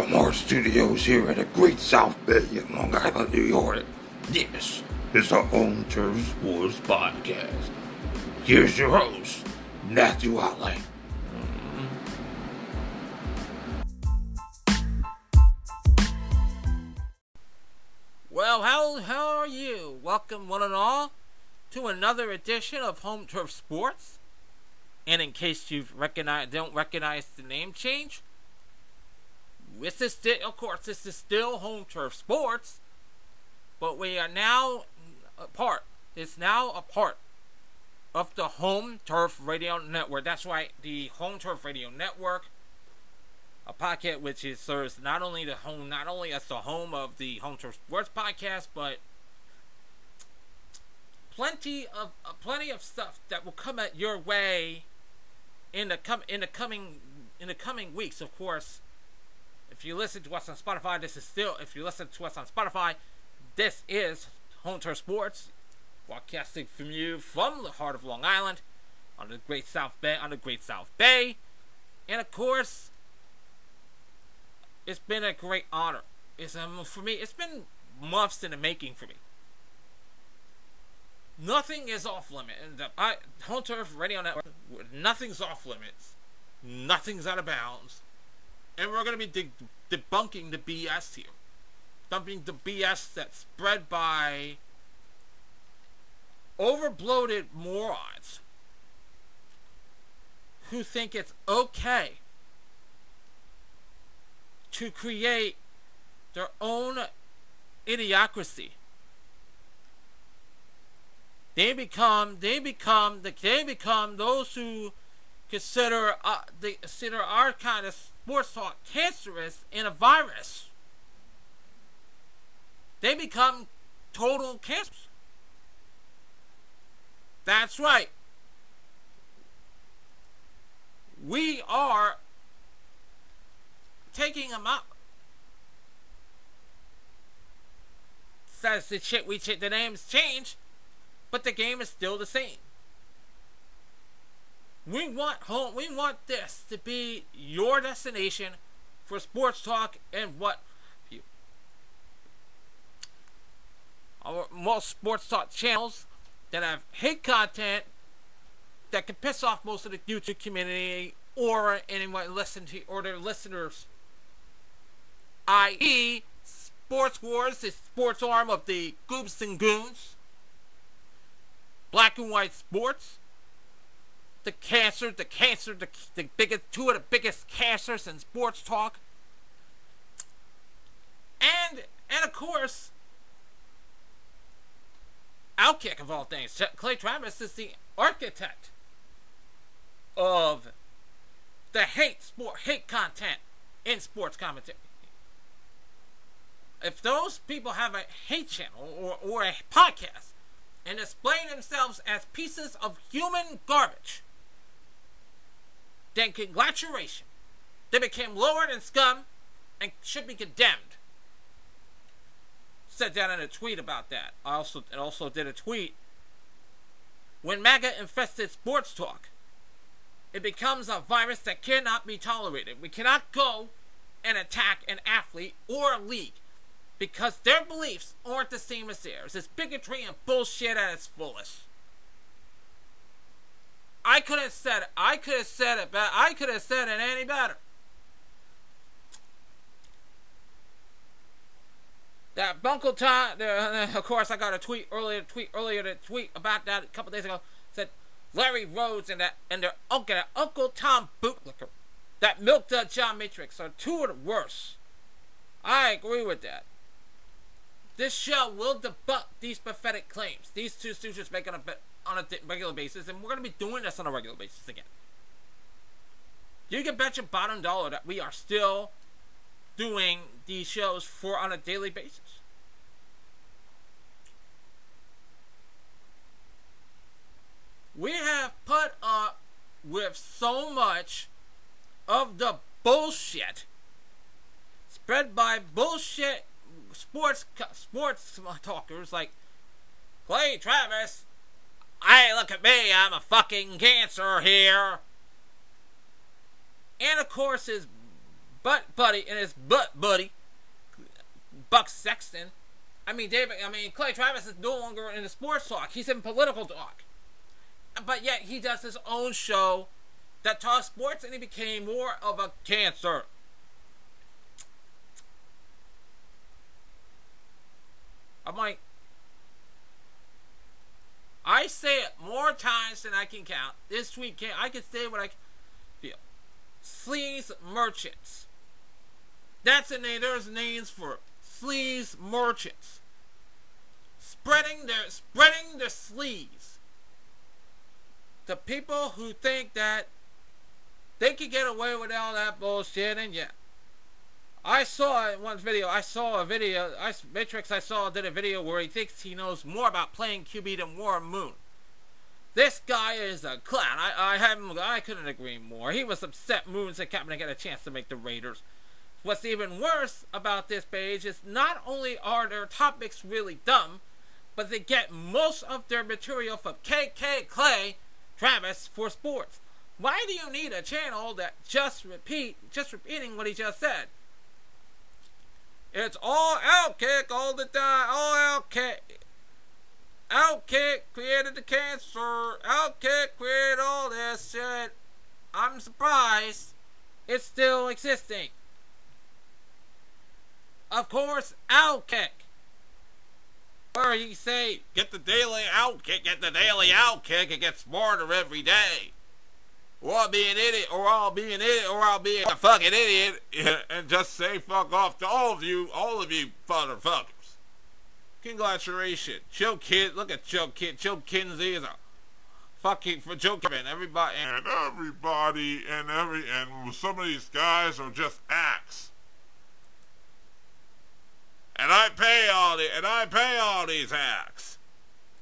from our studios here at the Great South Bay in Long Island, New York, this is the Home Turf Sports Podcast. Here's your host, Matthew Watley. Well, how, how are you? Welcome, one and all, to another edition of Home Turf Sports. And in case you recognize, don't recognize the name change, this is still, of course, this is still Home Turf Sports, but we are now a part. It's now a part of the Home Turf Radio Network. That's right, the Home Turf Radio Network, a podcast which is serves not only the home, not only as the home of the Home Turf Sports podcast, but plenty of uh, plenty of stuff that will come at your way in the com- in the coming in the coming weeks. Of course, if you listen to us on Spotify, this is still. If you listen to us on Spotify, this is Turf Sports, broadcasting from you from the heart of Long Island, on the Great South Bay, on the Great South Bay, and of course, it's been a great honor. It's um, for me. It's been months in the making for me. Nothing is off limit. The I, Home Radio Network, nothing's off limits. Nothing's out of bounds. And we're going to be de- debunking the BS here. Dumping the BS that's spread by overbloated morons who think it's okay to create their own idiocracy. They become they become the they become those who consider uh, they consider our kind of sports talk cancerous and a virus. They become total cancers. That's right. We are taking them up. Says the shit we ch- the names change, but the game is still the same. We want home. We want this to be your destination for sports talk and what you. Our most sports talk channels that have hate content that can piss off most of the YouTube community or anyone listen to or their listeners. I.e., Sports Wars, the sports arm of the Goops and Goons, Black and White Sports, the cancer, the cancer, the, the biggest, two of the biggest cancers in sports talk. And, and of course, Outkick of all things. Clay Travis is the architect of the hate sport, hate content in sports commentary. If those people have a hate channel or, or a podcast and display themselves as pieces of human garbage, then congratulations. They became lower than scum and should be condemned. Said that in a tweet about that. I also also did a tweet. When MAGA infested sports talk, it becomes a virus that cannot be tolerated. We cannot go and attack an athlete or a league because their beliefs aren't the same as theirs. It's bigotry and bullshit at its fullest. I could have said it. I could have said it better. I could have said it any better. That Buncle Tom, of course, I got a tweet earlier, tweet earlier, to tweet about that a couple days ago. Said Larry Rhodes and that and their uncle, that Uncle Tom bootlicker, that milked uh, John Matrix are two of the worst. I agree with that. This show will debunk these pathetic claims. These two make on a on a regular basis, and we're going to be doing this on a regular basis again. You can bet your bottom dollar that we are still doing these shows for on a daily basis. We have put up with so much of the bullshit spread by bullshit sports sports talkers like Clay Travis. Hey, look at me! I'm a fucking cancer here. And of course, his butt buddy and his butt buddy, Buck Sexton. I mean, David. I mean, Clay Travis is no longer in the sports talk. He's in political talk. But yet he does his own show that talks sports, and he became more of a cancer. I'm like, I say it more times than I can count. This week, I can say what I feel. Sleaze merchants. That's the name. There's names for sleaze merchants. Spreading their spreading their sleeves. The people who think that they could get away with all that bullshit, and yeah. I saw one video, I saw a video, I, Matrix I saw did a video where he thinks he knows more about playing QB than Warren Moon. This guy is a clown. I, I haven't, I couldn't agree more. He was upset Moon said Captain get a chance to make the Raiders. What's even worse about this page is not only are their topics really dumb, but they get most of their material from KK Clay Travis for sports. Why do you need a channel that just repeat, just repeating what he just said? It's all Outkick all the time. All Outkick. Created the cancer. Outkick created all this shit. I'm surprised it's still existing. Of course, Outkick. Or you say, get the daily Outkick, get the daily Outkick, it gets smarter every day or I'll be an idiot, or I'll be an idiot, or I'll be a fucking idiot, and just say fuck off to all of you, all of you motherfuckers. Congratulations. Joe Kid, look at Joe Kid. Joe Kinsey is a fucking for Joe everybody, and everybody, and every, and some of these guys are just acts. And I pay all the, and I pay all these acts.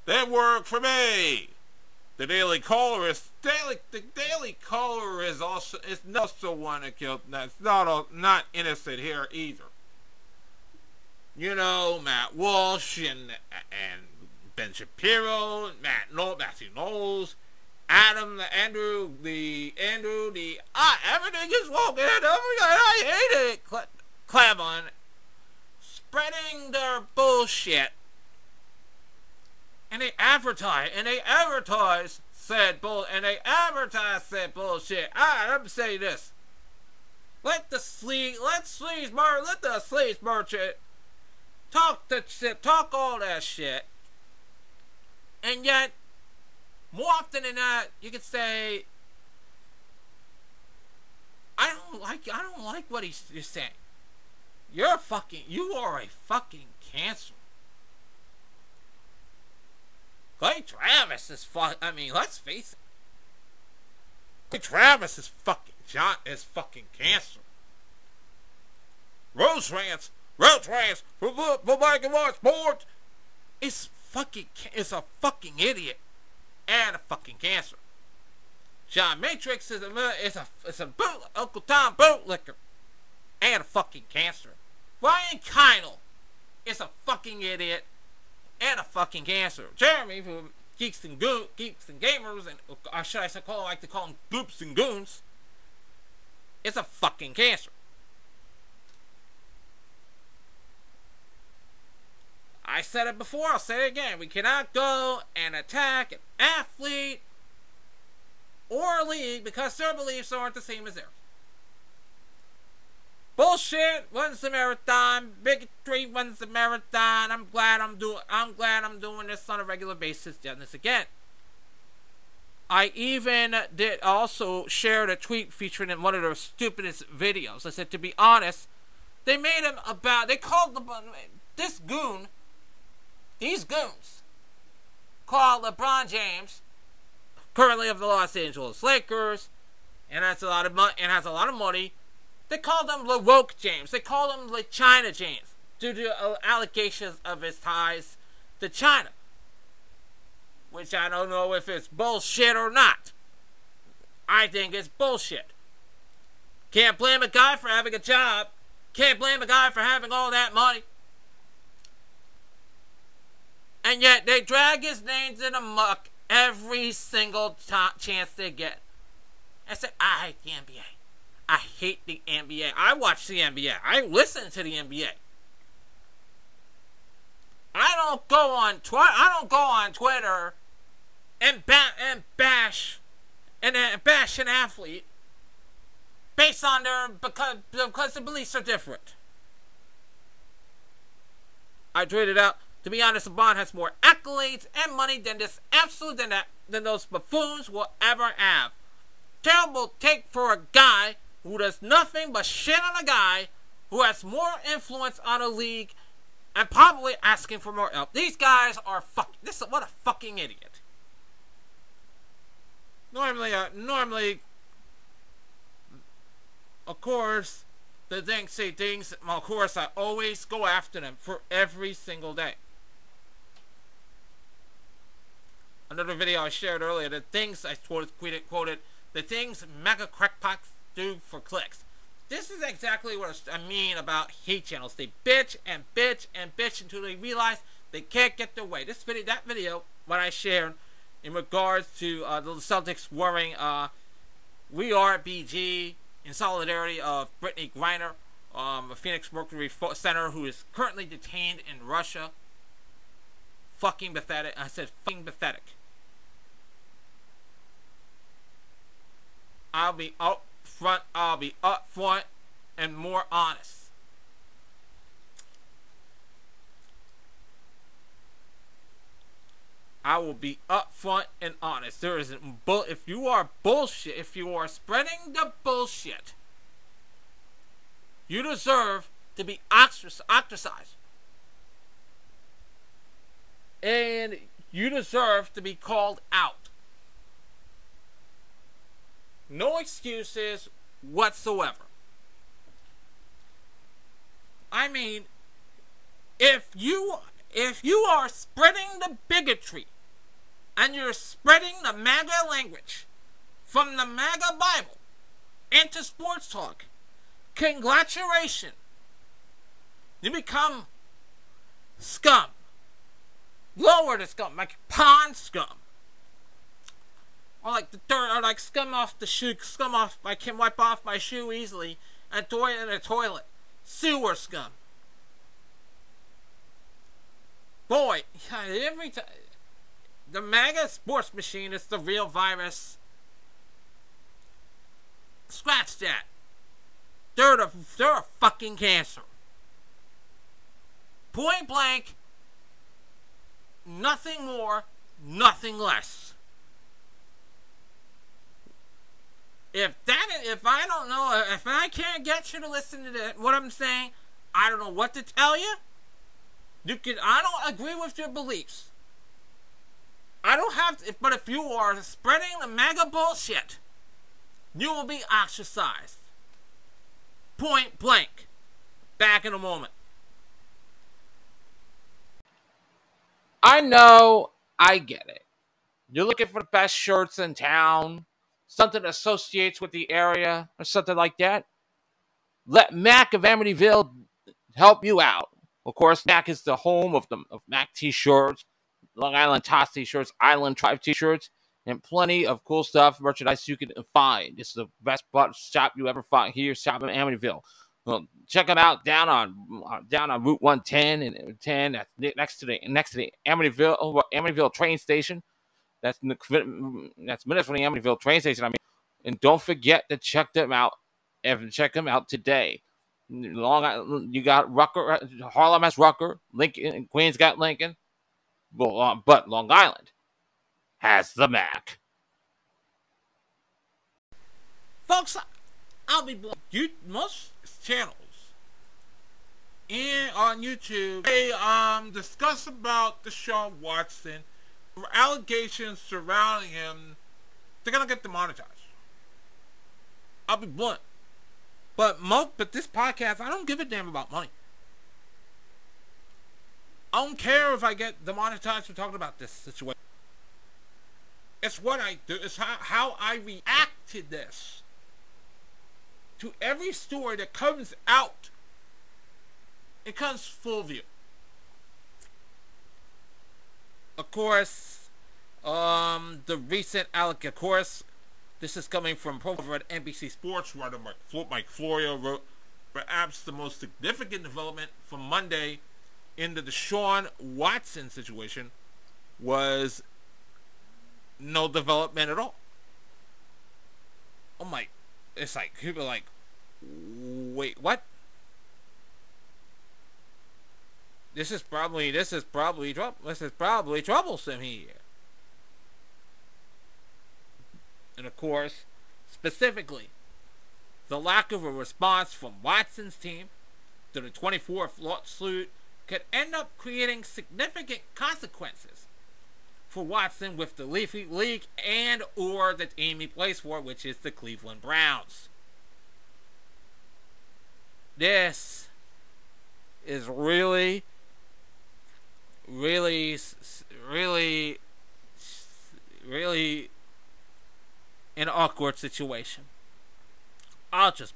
They work for me. The Daily Caller is daily. The Daily Caller is also is also one that killed. That's not not innocent here either. You know Matt Walsh and and Ben Shapiro, Matt no Matthew Knowles, Adam, the Andrew, the Andrew, the ah everything is walking. I hate it. Cle- Klavan spreading their bullshit and they advertise, and they advertise said bull, and they advertise said bullshit. Alright, let me say this. Let the sleaze, let sleaze mer, let the sleaze merchant talk shit, talk all that shit, and yet, more often than not, you could say, I don't like, I don't like what he's, he's saying. You're fucking, you are a fucking cancer. Clay Travis is fuck. I mean, let's face it. Clay Travis is fucking John is fucking cancer. Rose Rance, Rose for for Mike and Watch Sports, is fucking is a fucking idiot and a fucking cancer. John Matrix is a is a is a boot Uncle Tom bootlicker and a fucking cancer. Ryan Kinel is a fucking idiot and a fucking cancer. Jeremy from Geeks and Go- Geeks and Gamers, and or should I call like to call them Goops and Goons, is a fucking cancer. I said it before, I'll say it again. We cannot go and attack an athlete or a league because their beliefs aren't the same as theirs. Bullshit wins the marathon. Bigotry wins the marathon. I'm glad I'm doing. I'm glad I'm doing this on a regular basis. Doing this again. I even did also shared a tweet featuring in one of their stupidest videos. I said, to be honest, they made him about. They called the this goon. These goons called LeBron James, currently of the Los Angeles Lakers, and has a lot of money and has a lot of money they called him LaWoke James. They call him the China James due to uh, allegations of his ties to China. Which I don't know if it's bullshit or not. I think it's bullshit. Can't blame a guy for having a job. Can't blame a guy for having all that money. And yet they drag his name in the muck every single t- chance they get. I said, I the NBA. I hate the NBA. I watch the NBA. I listen to the NBA. I don't go on Twitter. I don't go on Twitter and ba- and bash and uh, bash an athlete based on their because because the beliefs are different. I tweeted out. To be honest, LeBron has more accolades and money than this absolute than that than those buffoons will ever have. Terrible take for a guy who does nothing but shit on a guy who has more influence on a league and probably asking for more help. These guys are fuck. This what a fucking idiot. Normally, uh, normally, of course, the things say things. Of course, I always go after them for every single day. Another video I shared earlier, the things I quoted, quoted the things mega crackpots do for clicks. This is exactly what I mean about hate channels. They bitch and bitch and bitch until they realize they can't get their way. This video, that video, what I shared in regards to uh, the Celtics wearing uh, We Are BG in solidarity of Brittney Griner, um, a Phoenix Mercury center who is currently detained in Russia. Fucking pathetic. I said fucking pathetic. I'll be up front. I'll be up front and more honest. I will be upfront and honest. There isn't bull. If you are bullshit, if you are spreading the bullshit, you deserve to be ostracized, and you deserve to be called out. No excuses whatsoever. I mean, if you if you are spreading the bigotry and you're spreading the MAGA language from the MAGA Bible into sports talk, congratulations. You become scum. Lower the scum, like pond scum or like the dirt, or like scum off the shoe, scum off. I can wipe off my shoe easily and throw it in the toilet. Sewer scum. Boy, every time the MAGA sports machine is the real virus. Scratch that. They're a, they're a fucking cancer. Point blank. Nothing more, nothing less. If that if I don't know if I can't get you to listen to the, what I'm saying, I don't know what to tell you. You can I don't agree with your beliefs. I don't have to, but if you are spreading the mega bullshit, you will be ostracized. Point blank. Back in a moment. I know, I get it. You're looking for the best shirts in town something associates with the area or something like that, let Mac of Amityville help you out. Of course, Mac is the home of the of Mac t-shirts, Long Island Toss t-shirts, Island Tribe t-shirts, and plenty of cool stuff, merchandise you can find. It's the best shop you ever find here, shop in Amityville. Well, check them out down on down on Route 110 and 10. That's next to the next to the Amityville oh, Amityville train station. That's that's minutes from the Amityville train station. I mean, and don't forget to check them out. And check them out today. Long you got Rucker, Harlem has Rucker, Lincoln, Queens got Lincoln, uh, but Long Island has the Mac. Folks, I'll be. You most channels and on YouTube they um discuss about Deshaun Watson allegations surrounding him, they're gonna get demonetized. I'll be blunt. But mo- but this podcast, I don't give a damn about money. I don't care if I get demonetized for talking about this situation. It's what I do. It's how, how I react to this. To every story that comes out, it comes full view. Of course, um, the recent alec, of course, This is coming from over at NBC Sports writer Mike, Mike Florio wrote, perhaps the most significant development from Monday in the Deshaun Watson situation was no development at all. Oh my, it's like people like, wait, what? This is probably this is probably this is probably troublesome here. And of course, specifically, the lack of a response from Watson's team to the 24th lawsuit could end up creating significant consequences for Watson with the Leafy League and or the team he plays for, which is the Cleveland Browns. This is really, really, really, really an awkward situation. I'll just,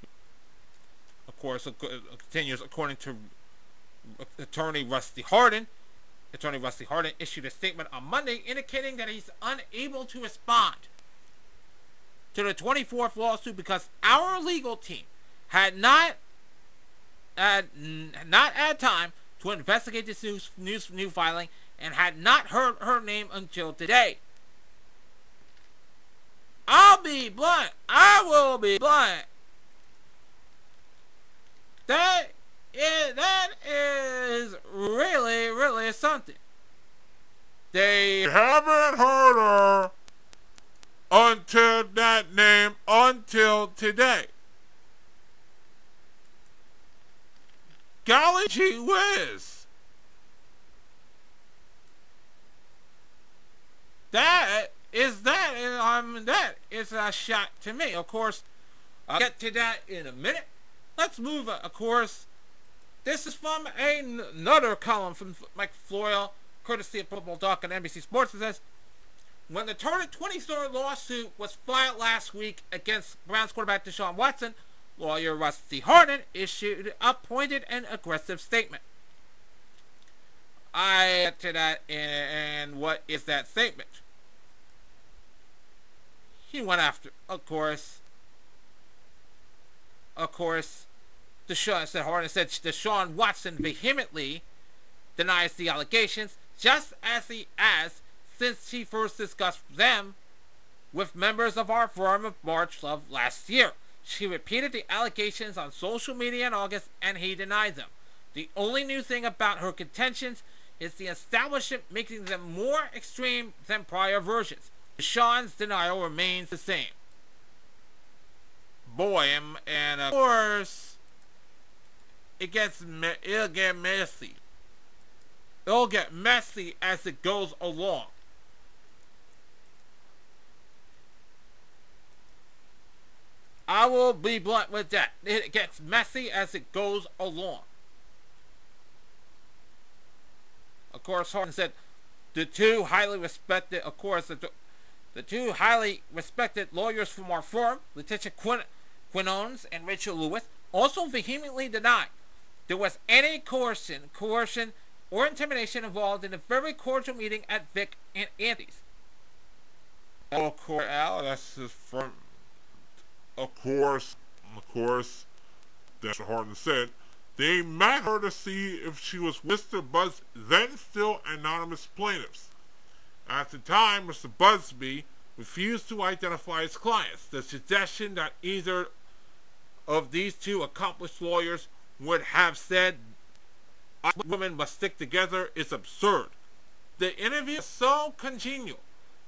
of course, continues uh, according to uh, attorney Rusty Hardin Attorney Rusty Hardin issued a statement on Monday indicating that he's unable to respond to the 24th lawsuit because our legal team had not had not had time to investigate this news, news new filing and had not heard her name until today. I'll be blunt. I will be blunt. That it, that is really, really something. They haven't heard her until that name until today. Golly gee whiz. That is that I mean um, that is a shot to me. Of course, I'll get to that in a minute. Let's move, uh, of course, this is from another column from Mike Florio, courtesy of Football Talk and NBC Sports. It says, when the 20-story lawsuit was filed last week against Browns quarterback Deshaun Watson, lawyer Rusty Hardin issued a pointed and aggressive statement. I get to that, and what is that statement? He went after, of course, of course, Deshaun said Hardin said Deshaun Watson vehemently denies the allegations, just as he has since he first discussed them with members of our firm of March Love last year. She repeated the allegations on social media in August, and he denied them. The only new thing about her contentions is the establishment making them more extreme than prior versions. Deshaun's denial remains the same. Boy, and, of course it gets it'll get messy. It'll get messy as it goes along. I will be blunt with that. It gets messy as it goes along. Of course, Hardin said the two highly respected, of course, the, the two highly respected lawyers from our firm, Letitia Quin- Quinones and Rachel Lewis, also vehemently denied there was any coercion, coercion, or intimidation involved in the very cordial meeting at Vic and Andy's. Of course, that's from. Of course, of course, what Hardin said. They met her to see if she was Mr. Buzz, then still anonymous plaintiffs. At the time, Mr. Buzbee refused to identify his clients. The suggestion that either of these two accomplished lawyers would have said women must stick together is absurd. The interview was so congenial.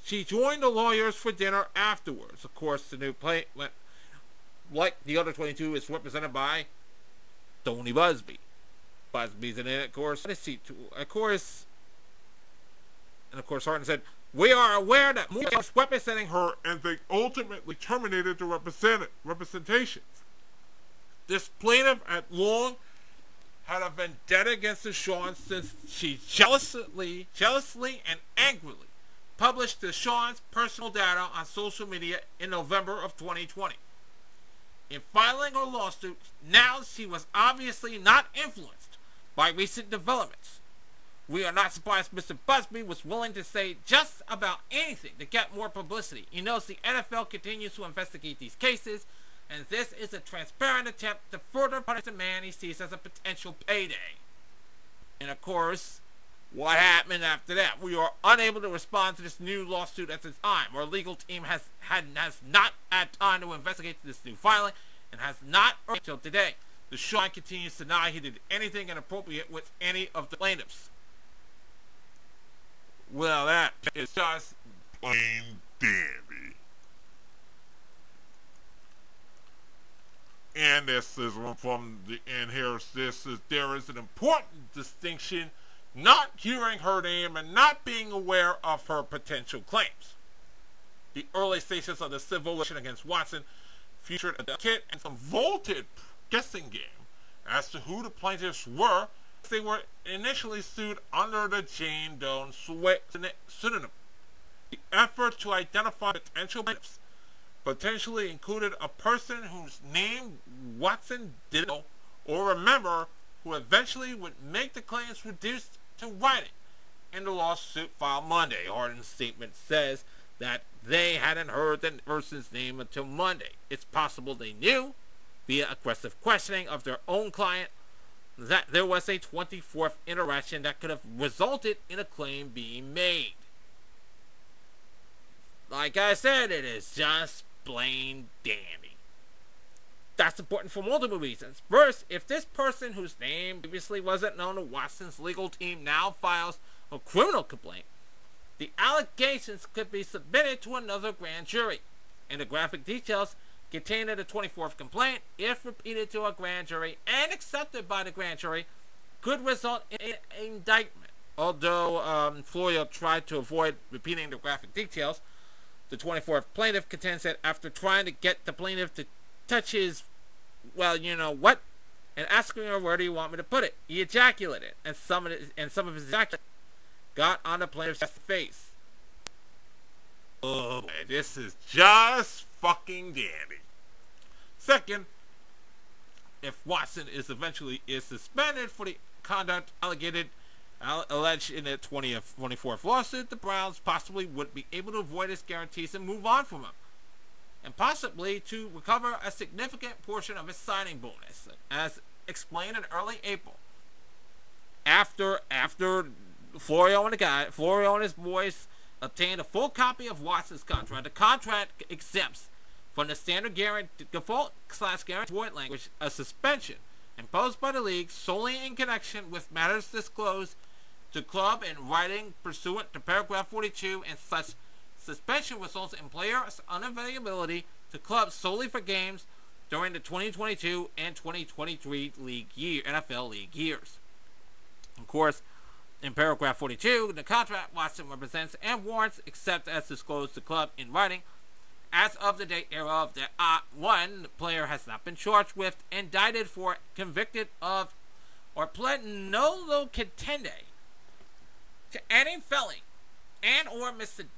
She joined the lawyers for dinner afterwards. Of course, the new play, like the other 22, is represented by Tony Buzbee. Buzbee's in it, of course. Of course, and of course, Hardin said, "We are aware that Moore was representing her, and they ultimately terminated the represent- representations." This plaintiff at long had a vendetta against Deshaun since she jealously, jealously and angrily published Deshaun's personal data on social media in November of 2020. In filing her lawsuit, now she was obviously not influenced by recent developments. We are not surprised Mr. Buzbee was willing to say just about anything to get more publicity. He knows the NFL continues to investigate these cases, and this is a transparent attempt to further punish the man he sees as a potential payday. And of course, what happened after that? We are unable to respond to this new lawsuit at this time. Our legal team has had has not had time to investigate this new filing and has not until today. Deshaun continues to deny he did anything inappropriate with any of the plaintiffs. Well, that is just Plain dandy. And this is from the and here's this is there is an important distinction not hearing her name and not being aware of her potential claims. The early stages of the civil litigation against Watson featured a kit and some vaulted guessing game as to who the plaintiffs were. They were initially sued under the Jane Doe pseudonym. The effort to identify potential plaintiffs potentially included a person whose name Watson didn't know or remember who eventually would make the claims reduced to writing. In the lawsuit filed Monday, Hardin's statement says that they hadn't heard the person's name until Monday. It's possible they knew, via aggressive questioning of their own client, that there was a 24th interaction that could have resulted in a claim being made. Like I said, it is just plain dandy. That's important for multiple reasons. First, if this person whose name previously wasn't known to Watson's legal team now files a criminal complaint, the allegations could be submitted to another grand jury, and the graphic details contained in the 24th complaint, if repeated to a grand jury and accepted by the grand jury, could result in an indictment. Although um, Florio tried to avoid repeating the graphic details, the 24th plaintiff contends that after trying to get the plaintiff to touch his, well, you know what, and asking her where do you want me to put it, he ejaculated, and some of his, and some of his ejaculation got on the plaintiff's face. Oh, this is just fucking dandy. Second, if Watson is eventually is suspended for the conduct alleged alleged in the 20th, 24th lawsuit, the Browns possibly would be able to avoid his guarantees and move on from him, and possibly to recover a significant portion of his signing bonus, as explained in early April. After after Florio and the guy, Florio and his boys obtained a full copy of Watson's contract. The contract exempts from the standard default slash guarantee language a suspension imposed by the league solely in connection with matters disclosed to club in writing pursuant to paragraph 42 and such suspension results in players' unavailability to clubs solely for games during the 2022 and 2023 league year NFL league years. Of course, in paragraph 42, the contract Watson represents and warrants, except as disclosed to club in writing, as of the date thereof, the, uh, one player has not been charged with, indicted for, convicted of, or pled nolo contendere to any felony and or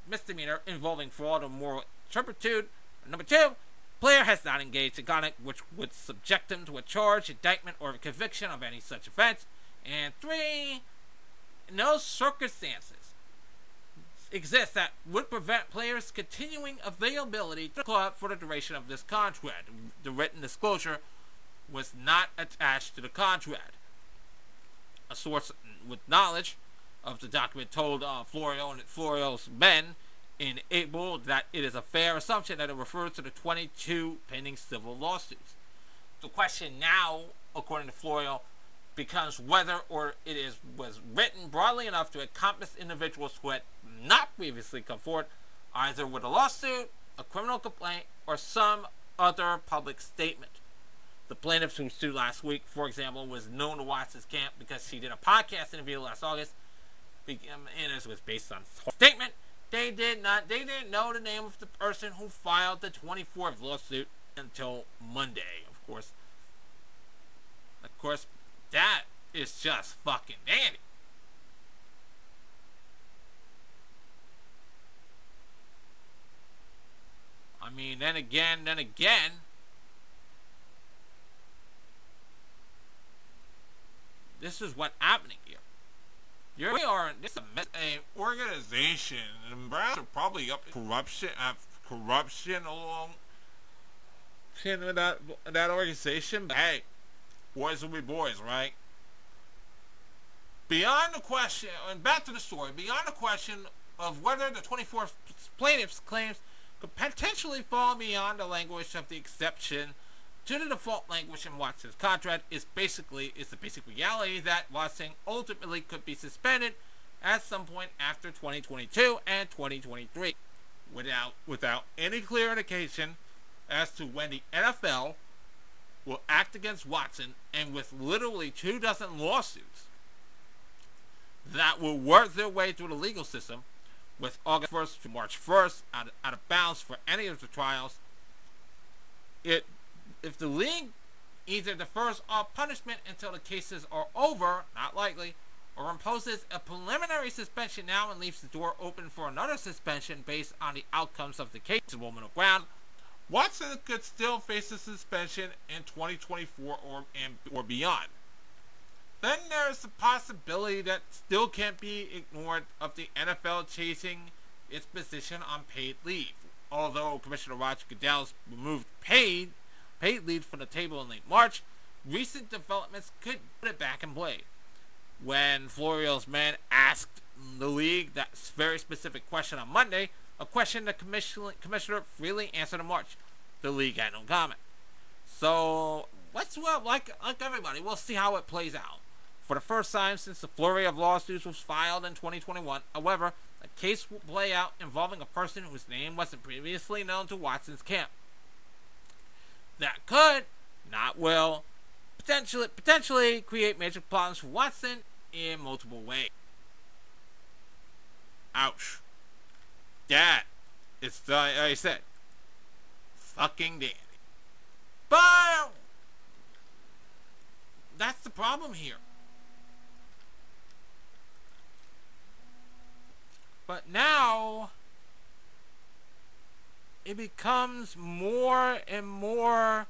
misdemeanor involving fraud or moral turpitude. Number two, player has not engaged in conduct which would subject him to a charge, indictment, or conviction of any such offense. And three, no circumstances exist that would prevent players' continuing availability to the club for the duration of this contract. The written disclosure was not attached to the contract. A source with knowledge of the document told uh, Florio and Florio's men in April that it is a fair assumption that it refers to the 22 pending civil lawsuits. The question now, according to Florio, becomes whether or it is was written broadly enough to encompass individuals who had not previously come forward, either with a lawsuit, a criminal complaint, or some other public statement. The plaintiff who sued last week, for example, was known to Watson's camp because she did a podcast interview last August, um, and it was based on a statement. They did not. They didn't know the name of the person who filed the 24th lawsuit until Monday, of course. Of course, that is just fucking dandy. I mean, then again, then again, this is what's happening here. You're, we are this a, a organization, and Browns are probably up corruption, uh, corruption along with that that organization. But hey, boys will be boys, right? Beyond the question, and back to the story, beyond the question of whether the 24 plaintiffs' claims could potentially fall beyond the language of the exception to the default language in Watson's contract is basically is the basic reality that Watson ultimately could be suspended at some point after 2022 and 2023 without without any clear indication as to when the NFL will act against Watson and with literally two dozen lawsuits that will work their way through the legal system with August 1st to March 1st out of, out of bounds for any of the trials. It, if the league either defers all punishment until the cases are over, not likely, or imposes a preliminary suspension now and leaves the door open for another suspension based on the outcomes of the case Woman of Ground, Watson could still face a suspension in 2024 or, and, or beyond. Then there's the possibility that still can't be ignored of the NFL chasing its position on paid leave. Although Commissioner Roger Goodell's removed paid paid leave from the table in late March, recent developments could put it back in play. When Florio's man asked the league that very specific question on Monday, a question the commissioner, commissioner freely answered in March. The league had no comment. So let's well, like like everybody, we'll see how it plays out. For the first time since the flurry of lawsuits was filed in 2021, however, a case will play out involving a person whose name wasn't previously known to Watson's camp. That could, not will, potentially potentially create major problems for Watson in multiple ways. Ouch. That is like I said, fucking dandy. But that's the problem here. But now it becomes more and more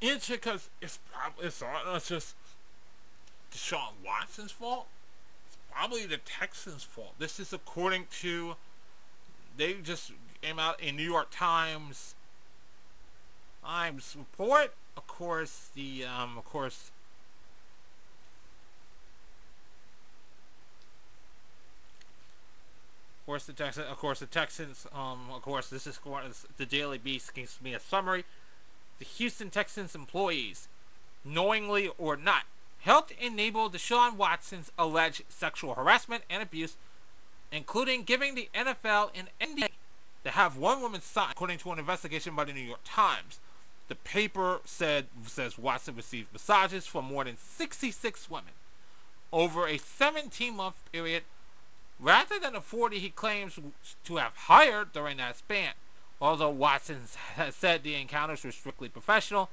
interesting because it's probably it's not just Deshaun Watson's fault. It's probably the Texans' fault. This is according to they just came out in New York Times Times report. Of course, the um, of course Of course, the Texans. Of course, the Texans. Um, of course, this is the Daily Beast gives me a summary. The Houston Texans employees, knowingly or not, helped enable Deshaun Watson's alleged sexual harassment and abuse, including giving the NFL and NDA to have one woman sign, according to an investigation by the New York Times. The paper said says Watson received massages from more than 66 women over a 17-month period rather than the 40 he claims to have hired during that span. Although Watson has said the encounters were strictly professional,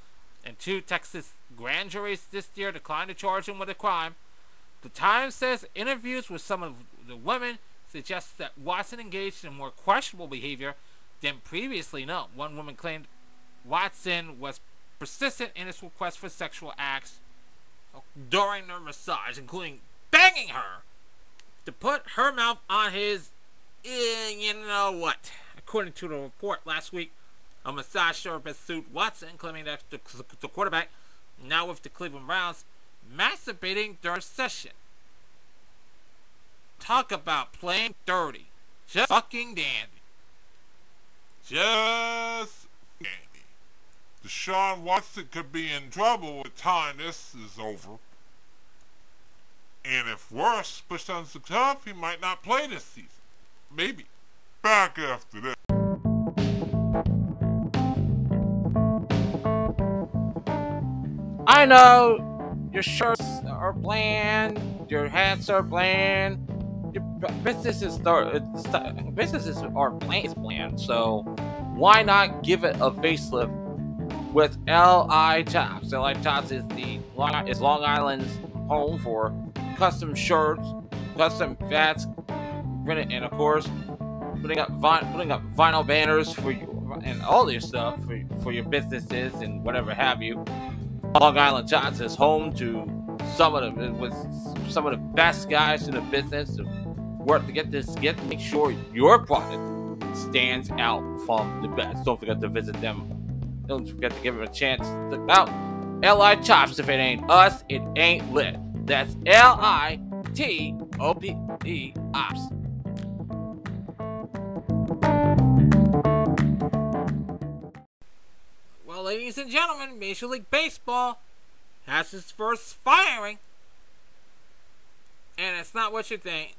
and two Texas grand juries this year declined to charge him with a crime, the Times says interviews with some of the women suggest that Watson engaged in more questionable behavior than previously known. One woman claimed Watson was persistent in his request for sexual acts during their massage, including banging her to put her mouth on his, eh, you know what. According to the report last week, a massage therapist sued Watson, claiming that the, the quarterback, now with the Cleveland Browns, masturbating during session. Talk about playing dirty. Just fucking dandy. Just dandy. Deshaun Watson could be in trouble by the time this is over. And if worse push comes to tough, he might not play this season. Maybe. Back after this. I know your shirts are bland, your hats are bland, your businesses are businesses are bland, bland. So why not give it a facelift with LI Tops? LI Tops is the is Long Island's home for custom shirts, custom hats, and of course, putting up putting up vinyl banners for you and all your stuff for, for your businesses and whatever have you. Long Island Tops is home to some of the with some of the best guys in the business to work to get this get make sure your product stands out from the best. Don't forget to visit them. Don't forget to give them a chance to look out. Li Chops. If it ain't us, it ain't lit. That's L I T O P E Ops. Well, ladies and gentlemen, Major League Baseball has its first firing. And it's not what you think.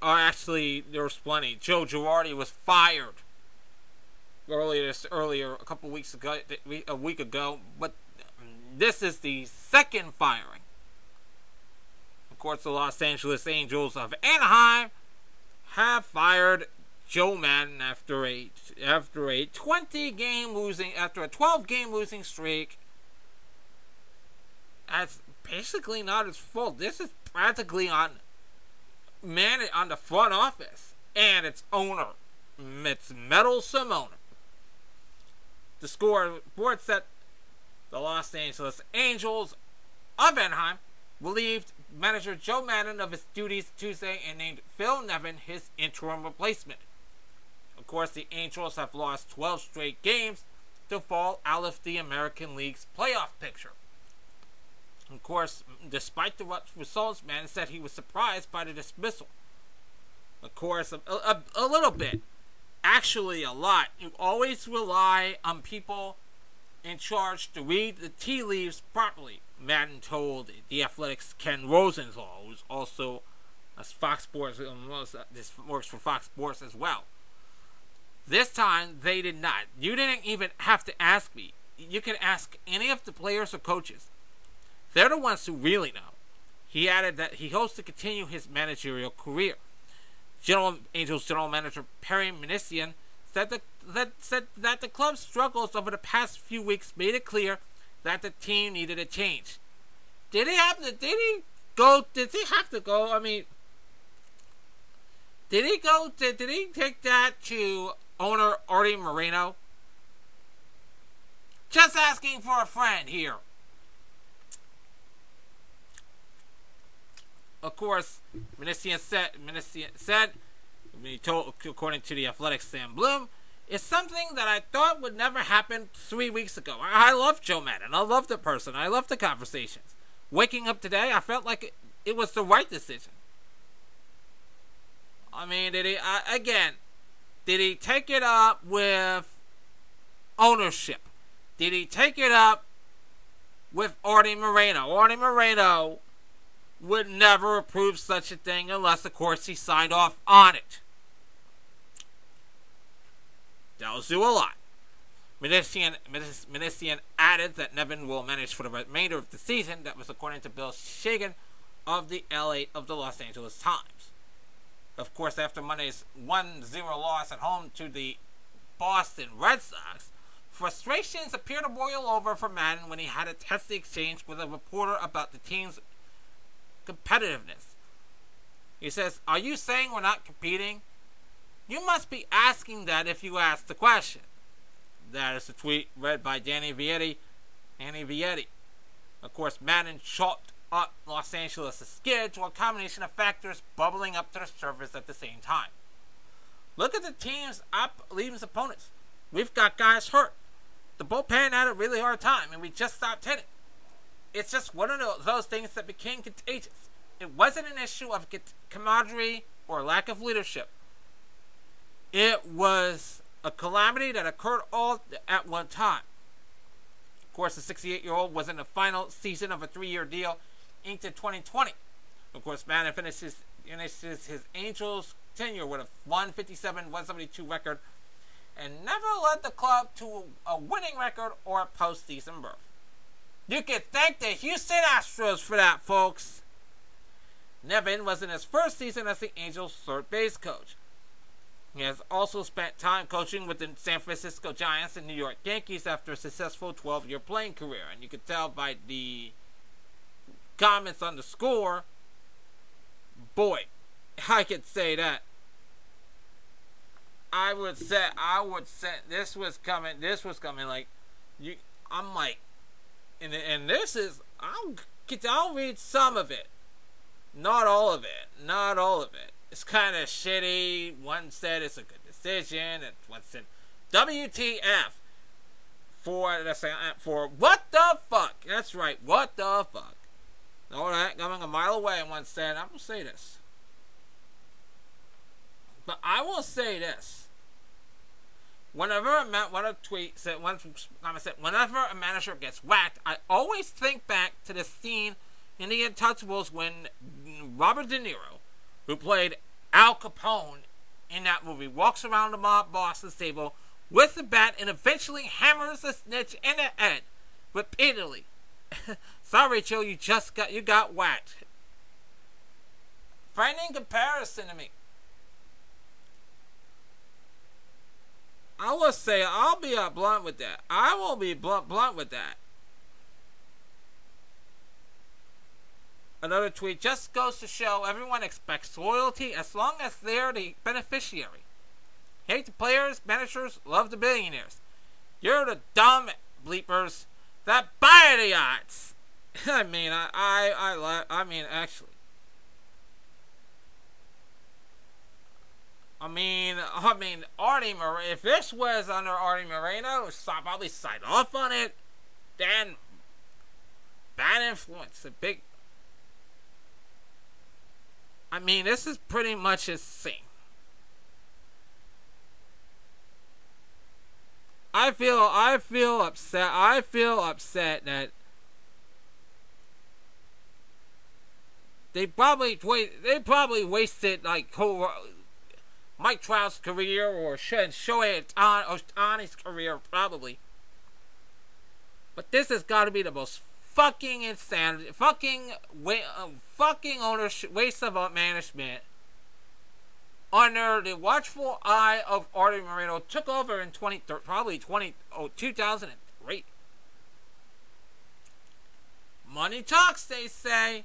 Or actually, there was plenty. Joe Girardi was fired earlier, this, earlier a couple weeks ago, a week ago. But this is the second firing. Course, the Los Angeles Angels of Anaheim have fired Joe Maddon after a after a 20 game losing after a 12 game losing streak. That's basically not his fault. This is practically on man on the front office and its owner, its meddlesome owner. The score board set the Los Angeles Angels of Anaheim relieved manager Joe Maddon of his duties Tuesday and named Phil Nevin his interim replacement. Of course, the Angels have lost 12 straight games to fall out of the American League's playoff picture. Of course, despite the results, Maddon said he was surprised by the dismissal. Of course, a, a, a little bit. Actually, a lot. You always rely on people in charge to read the tea leaves properly. Maddon told the Athletics' Ken Rosenthal, who's also a Fox Sports, um, this works for Fox Sports as well. This time they did not. You didn't even have to ask me. You can ask any of the players or coaches. They're the ones who really know. He added that he hopes to continue his managerial career. General Angels general manager Perry Minasian said that, that said that the club's struggles over the past few weeks made it clear that the team needed a change. Did he have to? Did he go? Did he have to go? I mean, did he go? Did, did he take that to owner Arte Moreno? Just asking for a friend here. Of course, Minasian said, Minasian said, he told, according to the Athletics, Sam Blum, it's something that I thought would never happen three weeks ago. I, love Joe Maddon. I love the person. I love the conversations. Waking up today, I felt like it, it was the right decision. I mean, did he, uh, again, did he take it up with ownership? Did he take it up with Arte Moreno? Arte Moreno would never approve such a thing unless, of course, he signed off on it. Tells you a lot. Minasian, added that Nevin will manage for the remainder of the season. That was according to Bill Shaikin of the LA of the Los Angeles Times. Of course, after Monday's 1 0 loss at home to the Boston Red Sox, frustrations appeared to boil over for Maddon when he had a testy exchange with a reporter about the team's competitiveness. He says, Are you saying we're not competing? You must be asking that if you ask the question. That is a tweet read by Danny Vietti. Danny Vietti. Of course, Maddon chalked up Los Angeles' skid to a combination of factors bubbling up to the surface at the same time. Look at the teams up leading opponents. We've got guys hurt. The bullpen had a really hard time, and we just stopped hitting. It's just one of those things that became contagious. It wasn't an issue of camaraderie or lack of leadership. It was a calamity that occurred all at one time. Of course, the 68 year old was in the final season of a three year deal inked in 2020. Of course, Maddon finishes, finishes his Angels tenure with a 157 172 record and never led the club to a winning record or a postseason berth. You can thank the Houston Astros for that, folks. Nevin was in his first season as the Angels' third base coach. He has also spent time coaching with the San Francisco Giants and New York Yankees after a successful 12 year playing career. And you can tell by the comments on the score, boy, I could say that. I would say I would say this was coming. This was coming like you. I'm like, and and this is I'm I'll read some of it. Not all of it. Not all of it. It's kind of shitty. One said it's a good decision, and one said WTF for uh, for what the fuck? That's right. What the fuck? All right, coming a mile away, and one said, "I'm gonna say this." But I will say this. Whenever a man, when a tweet said, once I said, whenever a manager gets whacked, I always think back to the scene in The Untouchables when Robert De Niro, who played Al Capone in that movie, walks around the mob boss's table with the bat and eventually hammers the snitch in the head repeatedly. Sorry, Joe, you just got you got whacked. Frightening comparison to me. I will say, I'll be blunt with that. I will be blunt, blunt with that. Another tweet just goes to show everyone expects loyalty as long as they're the beneficiary. Hate the players, managers, love the billionaires. You're the dumb bleepers that buy the yachts. I mean, I, I, I, I mean, actually. I mean, I mean, Arte Moreno. If this was under Arte Moreno, I'd probably signed off on it. Then bad influence, a big. I mean, this is pretty much his thing. I feel, I feel upset. I feel upset that they probably they probably wasted like Mike Trout's career or Shohei uh, Ohtani's career, probably. But this has got to be the most fucking insanity, fucking wa- uh, fucking ownership, waste of management. Under the watchful eye of Arte Moreno, took over in 20, probably 20, oh, 2003. Money talks, they say.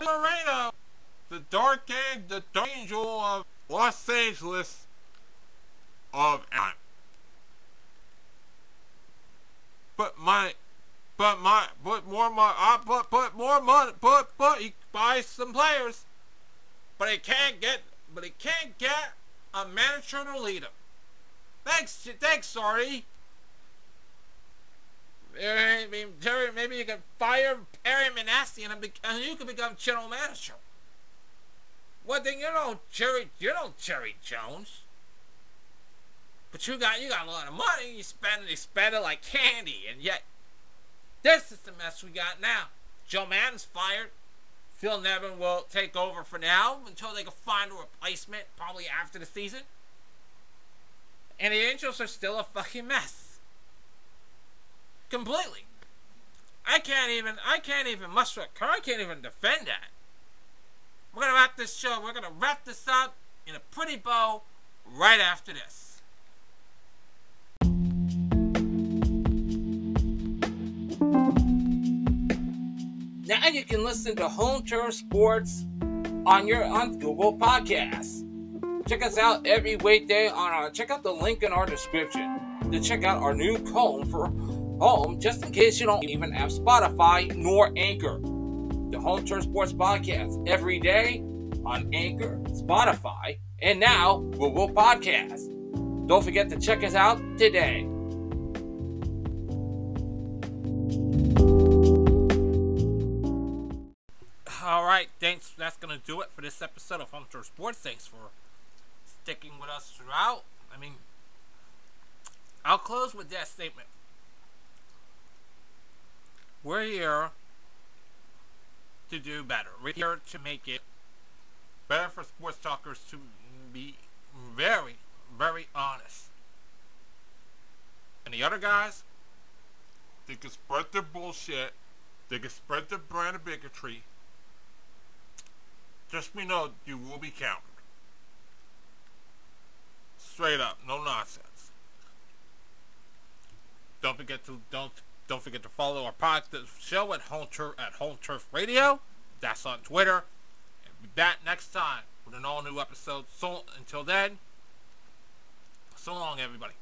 Moreno the dark the dark angel of Los Angeles of Anaheim. But my, but my, but more uh, but put more money, put put he buys some players, but he can't get, but he can't get a manager to lead him. Thanks, thanks, sorry. Terry, maybe you can fire Perry Minasian and, and you can become general manager. Well, then you know Jerry, you know Jerry Jones. But you got you got a lot of money. You spend it, you spend it like candy, and yet this is the mess we got now. Joe Maddon's fired. Phil Nevin will take over for now until they can find a replacement, probably after the season. And the Angels are still a fucking mess. Completely. I can't even I can't even muster a car. I can't even defend that. We're to wrap this show. We're to wrap this up in a pretty bow right after this. Now you can listen to Home Turf Sports on your on Google Podcasts. Check us out every weekday on our check out the link in our description to check out our new home for home just in case you don't even have Spotify nor Anchor the Home Turf Sports Podcast every day on Anchor, Spotify, and now Google Podcast. Don't forget to check us out today. Thanks. That's gonna do it for this episode of Home Turf Sports. Thanks for sticking with us throughout. I mean, I'll close with that statement. We're here to do better. We're here to make it better for sports talkers to be very, very honest. And the other guys, they can spread their bullshit. They can spread their brand of bigotry. Just me know you will be counted. Straight up, no nonsense. Don't forget to don't don't forget to follow our podcast show at Home Turf at Home Turf Radio. That's on Twitter. And be back next time with an all new episode. So until then, so long everybody.